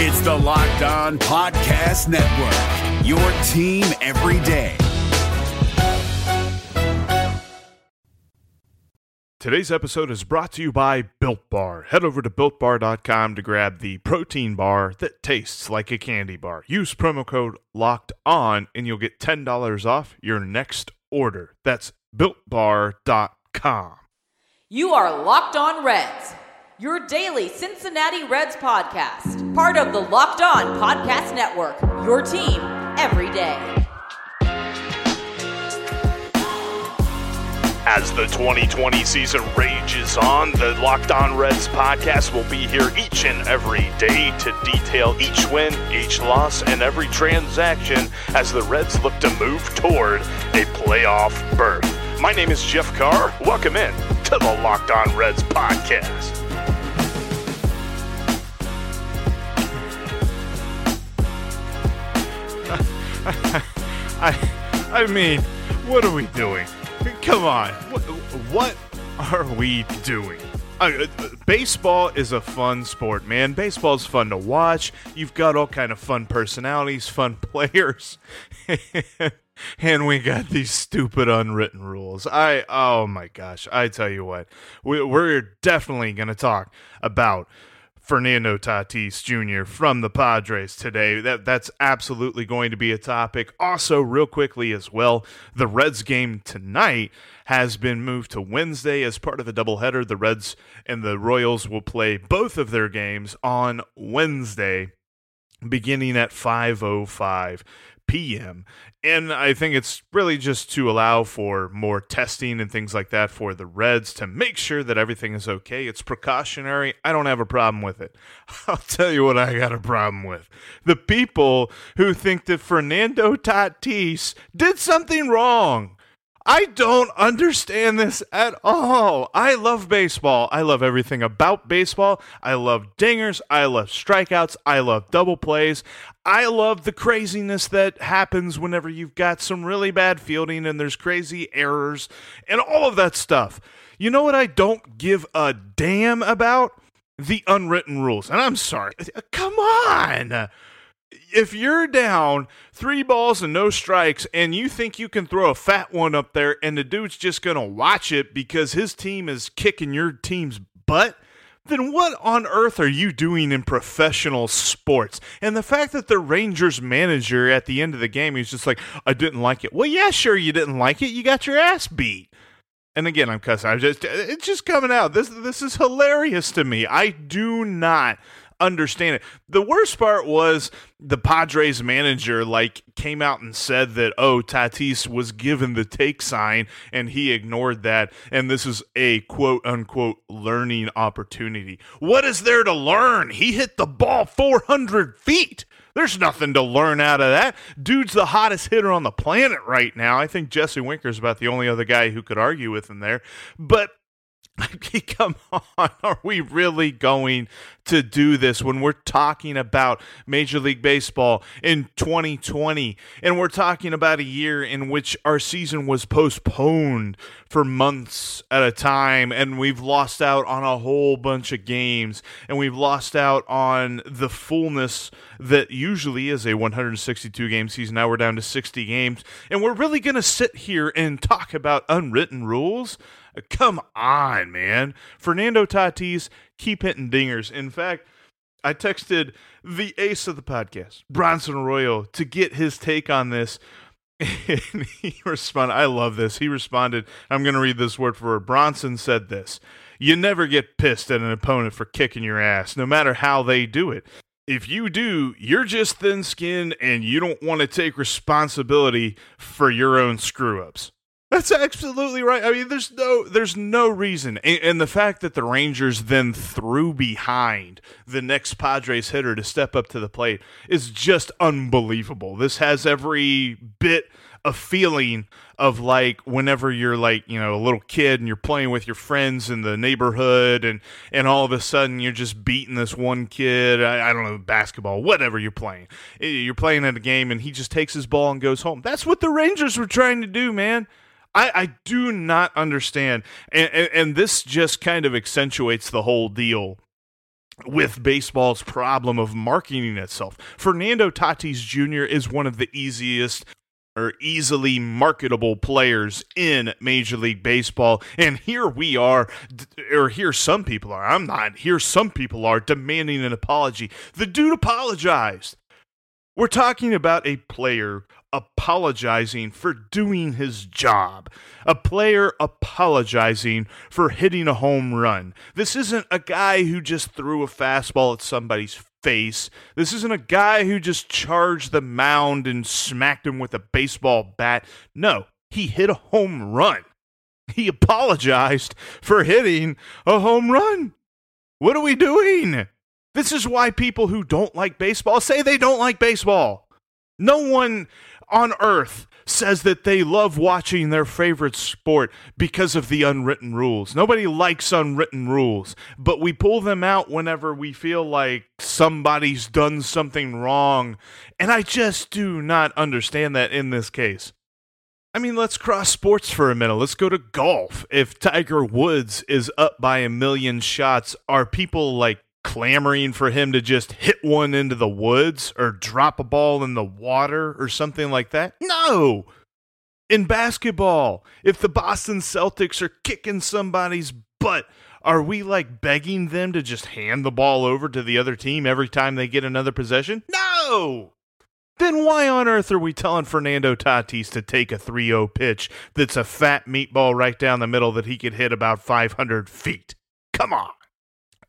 It's the Locked On Podcast Network, your team every day. Today's episode is brought to you by Built Bar. Head over to builtbar.com to grab the protein bar that tastes like a candy bar. Use promo code LOCKED ON and you'll get $10 off your next order. That's builtbar.com. You are Locked On Reds, your daily Cincinnati Reds podcast, part of the Locked On Podcast Network, your team every day. As the 2020 season rages on, the Locked On Reds podcast will be here each and every day to detail each win, each loss, and every transaction as the Reds look to move toward a playoff berth. My name is Jeff Carr. Welcome in to the Locked On Reds podcast. I, I mean, what are we doing? Come on, what, what are we doing? Uh, baseball is a fun sport, man. Baseball's fun to watch. You've got all kind of fun personalities, fun players, and we got these stupid unwritten rules. I oh my gosh, I tell you what, we, we're definitely to talk about Fernando Tatis Jr. from the Padres today. That that's absolutely going to be a topic. Also, real quickly as well, the Reds game tonight has been moved to Wednesday as part of a doubleheader. The Reds and the Royals will play both of their games on Wednesday beginning at 5:05 p.m. And I think it's really just to allow for more testing and things like that for the Reds to make sure that everything is okay. It's precautionary. I don't have a problem with it. I'll tell you what I got a problem with. The people who think that Fernando Tatis did something wrong. I don't understand this at all. I love baseball. I love everything about baseball. I love dingers. I love strikeouts. I love double plays. I love the craziness that happens whenever you've got some really bad fielding and there's crazy errors and all of that stuff. You know what I don't give a damn about? The unwritten rules. And I'm sorry. Come on if you're down three balls and no strikes and you think you can throw a fat one up there and the dude's just going to watch it because his team is kicking your team's butt, then what on earth are you doing in professional sports? And the fact that the Rangers manager at the end of the game, he's just like, I didn't like it. Well, yeah, sure, you didn't like it. You got your ass beat. And again, I'm cussing. I'm just it's just coming out. This this is hilarious to me. I do not understand it. The worst part was the Padres manager like came out and said that oh Tatis was given the take sign and he ignored that and this is a quote unquote learning opportunity. What is there to learn? He hit the ball 400 feet. There's nothing to learn out of that. Dude's the hottest hitter on the planet right now. I think Jesse Winker's about the only other guy who could argue with him there. But come on, are we really going to do this when we're talking about Major League Baseball in 2020 and we're talking about a year in which our season was postponed for months at a time and we've lost out on a whole bunch of games and we've lost out on the fullness that usually is a 162 game season. Now we're down to 60 games and we're really going to sit here and talk about unwritten rules? Come on, man. Fernando Tatis, keep hitting dingers. In fact, I texted the ace of the podcast, Bronson Arroyo, to get his take on this. And he responded, I love this. He responded, I'm going to read this word for word. Bronson said this You never get pissed at an opponent for kicking your ass, no matter how they do it. If you do, you're just thin skinned and you don't want to take responsibility for your own screw ups. That's absolutely right. I mean, there's no there's no reason, and, and, the fact that the Rangers then threw behind the next Padres hitter to step up to the plate is just unbelievable. This has every bit of feeling of like whenever you're like you know a little kid and you're playing with your friends in the neighborhood, and and all of a sudden you're just beating this one kid. I, I don't know basketball, whatever you're playing. Eh, you're playing at a game, and he just takes his ball and goes home. That's what the Rangers were trying to do, man. I, I do not understand. And, and, and this just kind of accentuates the whole deal with baseball's problem of marketing itself. Fernando Tatis Jr. is one of the easiest or easily marketable players in Major League Baseball. And here we are, or here some people are. I'm not. Here some people are demanding an apology. The dude apologized. We're talking about a player apologizing for doing his job, a player apologizing for hitting a home run. This isn't a guy who just threw a fastball at somebody's face. This isn't a guy who just charged the mound and smacked him with a baseball bat. No, he hit a home run. He apologized for hitting a home run. What are we doing? This is why people who don't like baseball say they don't like baseball. No one on earth says that they love watching their favorite sport because of the unwritten rules. Nobody likes unwritten rules, but we pull them out whenever we feel like somebody's done something wrong. And I just do not understand that in this case. I mean, let's cross sports for a minute. Let's go to golf. If Tiger Woods is up by a million shots, are people like clamoring for him to just hit one into the woods or drop a ball in the water or something like that? No. In basketball, if the Boston Celtics are kicking somebody's butt, are we like begging them to just hand the ball over to the other team every time they get another possession? No. Then why on earth are we telling Fernando Tatis to take a 3 0 pitch that's a fat meatball right down the middle that he could hit about 500 feet? Come on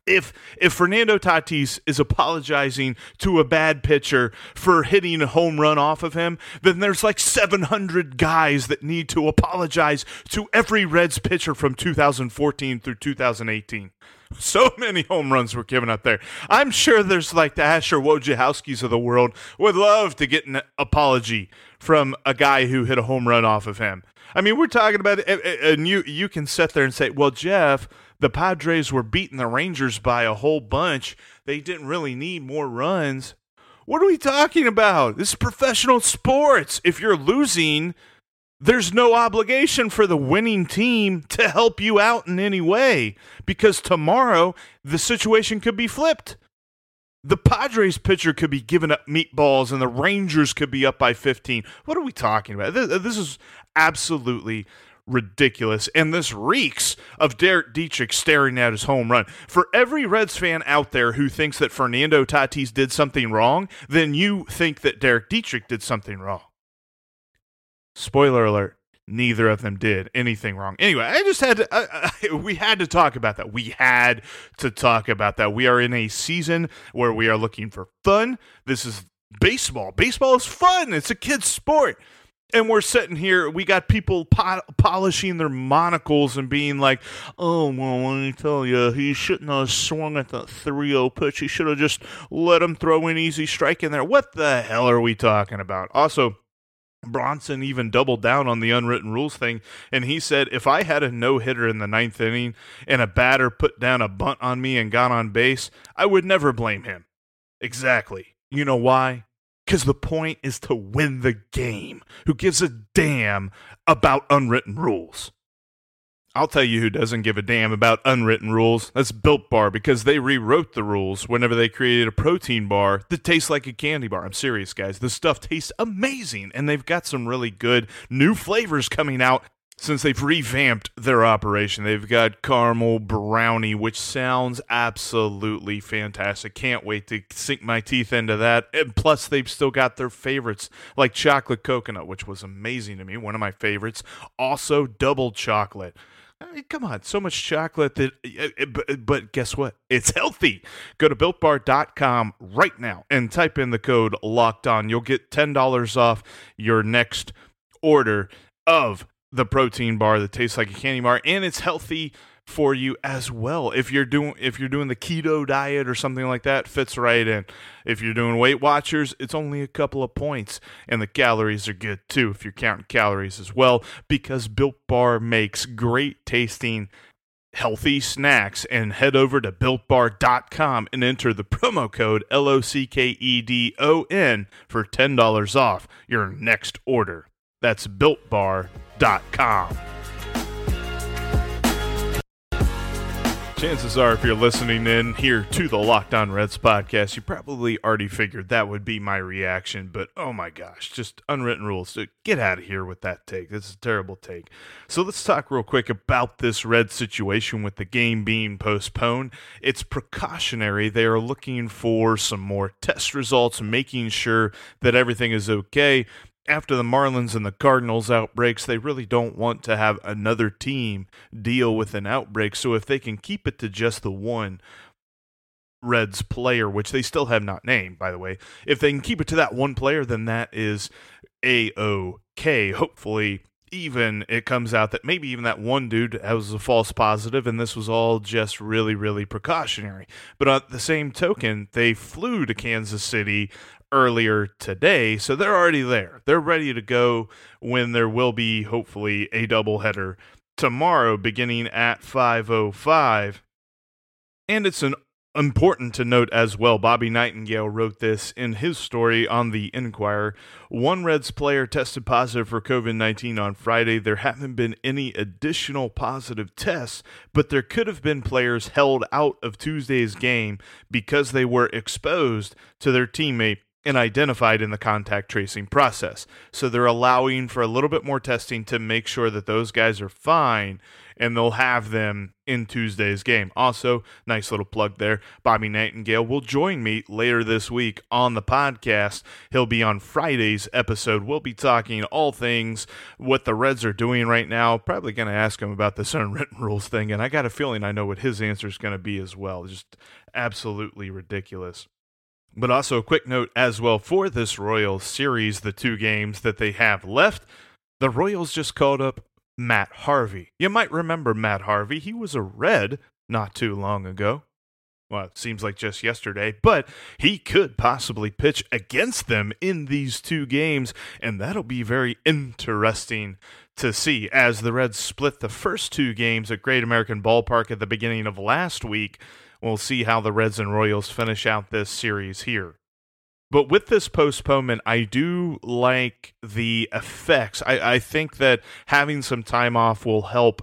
if if Fernando Tatis is apologizing to a bad pitcher for hitting a home run off of him, then there's like 700 guys that need to apologize to every Reds pitcher from 2014 through 2018. So many home runs were given up there. I'm sure there's like the Asher Wojciechowskis of the world would love to get an apology from a guy who hit a home run off of him. I mean, we're talking about, eh, eh, eh, and you you can sit there and say, well, Jeff the Padres were beating the Rangers by a whole bunch. They didn't really need more runs. What are we talking about? This is professional sports. If you're losing, there's no obligation for the winning team to help you out in any way because tomorrow the situation could be flipped. The Padres pitcher could be giving up meatballs and the Rangers could be up by 15. What are we talking about? This is absolutely ridiculous. And this reeks of Derek Dietrich staring at his home run. For every Reds fan out there who thinks that Fernando Tatis did something wrong, then you think that Derek Dietrich did something wrong. Spoiler alert. Neither of them did anything wrong. Anyway, I just had to, we had to talk about that. We had to talk about that. We are in a season where we are looking for fun. This is baseball. Baseball is fun. It's a kid's sport and we're sitting here we got people po- polishing their monocles and being like oh well let me tell you he shouldn't have swung at the 3-0 pitch he should have just let him throw an easy strike in there what the hell are we talking about also Bronson even doubled down on the unwritten rules thing, and he said if I had a no hitter in the ninth inning and a batter put down a bunt on me and got on base, I would never blame him. Exactly. You know why? Because the point is to win the game. Who gives a damn about unwritten rules? I'll tell you who doesn't give a damn about unwritten rules. That's Built Bar because they rewrote the rules whenever they created a protein bar that tastes like a candy bar. I'm serious, guys. The stuff tastes amazing, and they've got some really good new flavors coming out since they've revamped their operation. They've got caramel brownie, which sounds absolutely fantastic. Can't wait to sink my teeth into that. And plus, they've still got their favorites like chocolate coconut, which was amazing to me, one of my favorites. Also, double chocolate. I mean, come on, so much chocolate that, uh, uh, but guess what? It's healthy. Go to builtbar.com right now and type in the code locked on. You'll get $10 off your next order of the protein bar that tastes like a candy bar and it's healthy for you as well. If you're doing if you're doing the keto diet or something like that, fits right in. If you're doing Weight Watchers, it's only a couple of points and the calories are good too if you're counting calories as well because Built Bar makes great tasting healthy snacks and head over to builtbar.com and enter the promo code L O C K E D O N for $10 off your next order. That's builtbar.com. Chances are, if you're listening in here to the Locked On Reds podcast, you probably already figured that would be my reaction. But oh my gosh, just unwritten rules. So get out of here with that take. This is a terrible take. So let's talk real quick about this Red situation with the game being postponed. It's precautionary. They are looking for some more test results, making sure that everything is okay after the Marlins and the Cardinals outbreaks, they really don't want to have another team deal with an outbreak. So if they can keep it to just the one Reds player, which they still have not named, by the way, if they can keep it to that one player, then that is a okay. Hopefully, even it comes out that maybe even that one dude was a false positive and this was all just really, really precautionary. But at the same token, they flew to Kansas City earlier today, so they're already there. They're ready to go when there will be hopefully a doubleheader tomorrow beginning at 505. And it's an Important to note as well, Bobby Nightengale wrote this in his story on the Enquirer. One Reds player tested positive for COVID 19 on Friday. There haven't been any additional positive tests, but there could have been players held out of Tuesday's game because they were exposed to their teammate and identified in the contact tracing process. So they're allowing for a little bit more testing to make sure that those guys are fine and they'll have them in Tuesday's game. Also, nice little plug there. Bobby Nightengale will join me later this week on the podcast. He'll be on Friday's episode. We'll be talking all things what the Reds are doing right now. Probably going to ask him about this unwritten rules thing, and I got a feeling I know what his answer is going to be as well. Just absolutely ridiculous. But also, a quick note as well for this Royals series, the two games that they have left. The Royals just called up Matt Harvey. You might remember Matt Harvey. He was a Red not too long ago. Well, it seems like just yesterday, but he could possibly pitch against them in these two games, and that'll be very interesting to see as the Reds split the first two games at Great American Ballpark at the beginning of last week. We'll see how the Reds and Royals finish out this series here. But with this postponement, I do like the effects. I, I think that having some time off will help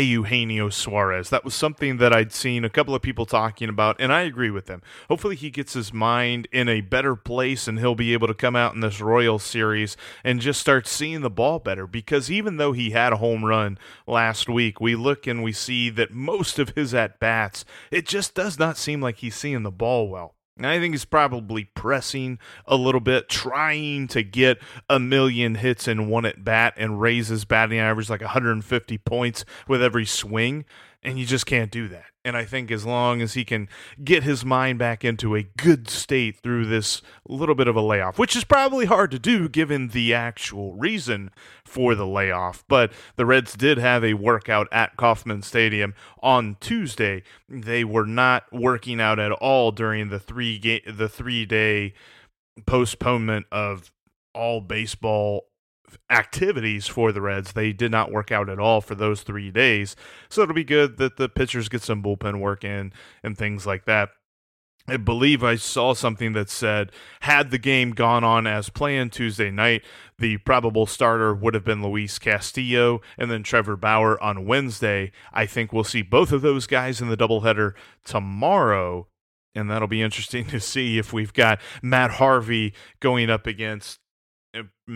Eugenio Suarez. That was something that I'd seen a couple of people talking about, and I agree with them. Hopefully, he gets his mind in a better place and he'll be able to come out in this Royal Series and just start seeing the ball better. Because even though he had a home run last week, we look and we see that most of his at bats, it just does not seem like he's seeing the ball well. And I think he's probably pressing a little bit, trying to get a million hits in one at bat and raise his batting average like 150 points with every swing. And you just can't do that. And I think as long as he can get his mind back into a good state through this little bit of a layoff, which is probably hard to do given the actual reason for the layoff. But the Reds did have a workout at Kauffman Stadium on Tuesday. They were not working out at all during the three ga- the three day postponement of all baseball activities for the Reds. They did not work out at all for those three days. So it'll be good that the pitchers get some bullpen work in and things like that. I believe I saw something that said, had the game gone on as planned Tuesday night, the probable starter would have been Luis Castillo and then Trevor Bauer on Wednesday. I think we'll see both of those guys in the doubleheader tomorrow. And that'll be interesting to see if we've got Matt Harvey going up against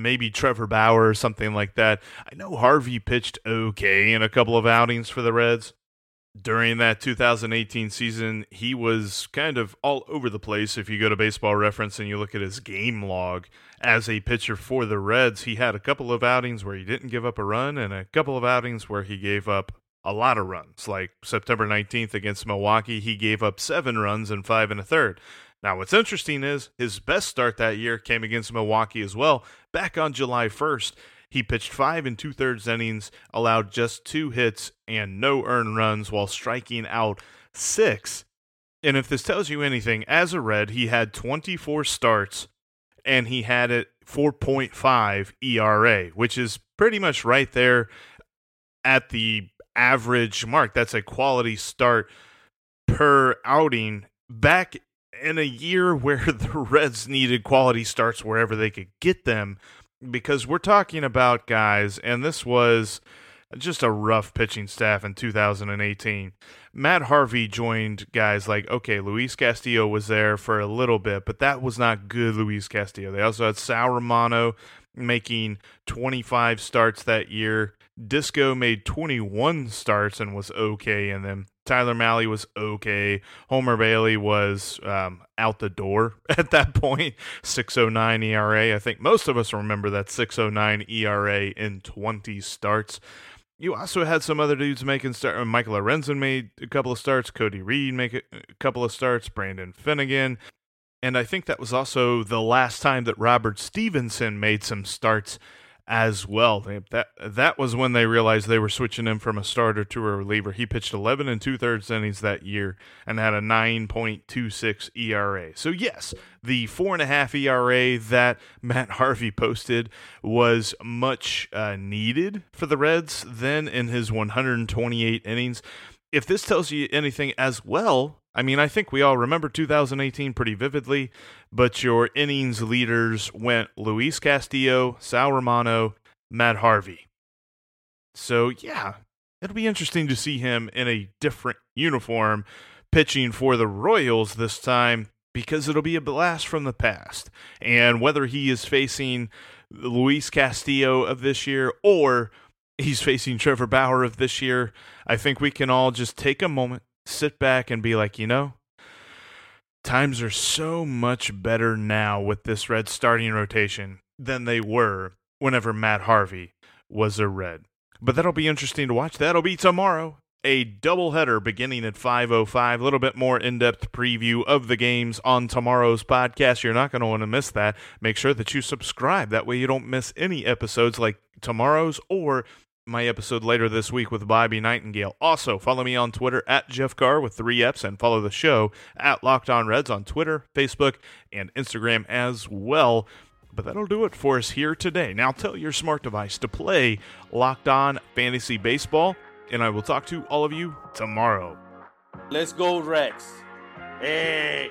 maybe Trevor Bauer or something like that. I know Harvey pitched okay in a couple of outings for the Reds. During that 2018 season, he was kind of all over the place. If you go to baseball reference and you look at his game log as a pitcher for the Reds, he had a couple of outings where he didn't give up a run and a couple of outings where he gave up a lot of runs. Like September 19th against Milwaukee, he gave up seven runs and five and a third. Now, what's interesting is his best start that year came against Milwaukee as well. Back on July 1st, he pitched five and two thirds innings, allowed just two hits and no earned runs while striking out six. And if this tells you anything, as a Red, he had 24 starts and he had it 4.5 ERA, which is pretty much right there at the average mark. That's a quality start per outing. Back in a year where the Reds needed quality starts wherever they could get them, because we're talking about guys, and this was just a rough pitching staff in 2018. Matt Harvey joined guys like, okay, Luis Castillo was there for a little bit, but that was not good Luis Castillo. They also had Sal Romano making 25 starts that year. Disco made 21 starts and was okay, and then Tyler Mahle was okay. Homer Bailey was um, out the door at that point. 609 ERA. I think most of us remember that 609 ERA in 20 starts. You also had some other dudes making start. Michael Lorenzen made a couple of starts. Cody Reed make a couple of starts. Brandon Finnegan. And I think that was also the last time that Robert Stephenson made some starts as well. That that was when they realized they were switching him from a starter to a reliever. He pitched 11 and two thirds innings that year and had a 9.26 ERA. So yes, the four and a half ERA that Matt Harvey posted was much uh, needed for the Reds then in his 128 innings. If this tells you anything as well, I mean, I think we all remember 2018 pretty vividly, but your innings leaders went Luis Castillo, Sal Romano, Matt Harvey. So, yeah, it'll be interesting to see him in a different uniform pitching for the Royals this time because it'll be a blast from the past. And whether he is facing Luis Castillo of this year or he's facing Trevor Bauer of this year, I think we can all just take a moment sit back and be like, you know, times are so much better now with this red starting rotation than they were whenever Matt Harvey was a red. But that'll be interesting to watch. That'll be tomorrow. A doubleheader beginning at 5:05. A little bit more in-depth preview of the games on tomorrow's podcast. You're not going to want to miss that. Make sure that you subscribe. That way you don't miss any episodes like tomorrow's or my episode later this week with Bobby Nightengale. Also, follow me on Twitter at Jeff Carr with three F's and follow the show at Locked On Reds on Twitter, Facebook, and Instagram as well. But that'll do it for us here today. Now tell your smart device to play Locked On Fantasy Baseball, and I will talk to all of you tomorrow. Let's go. Hey. Hey,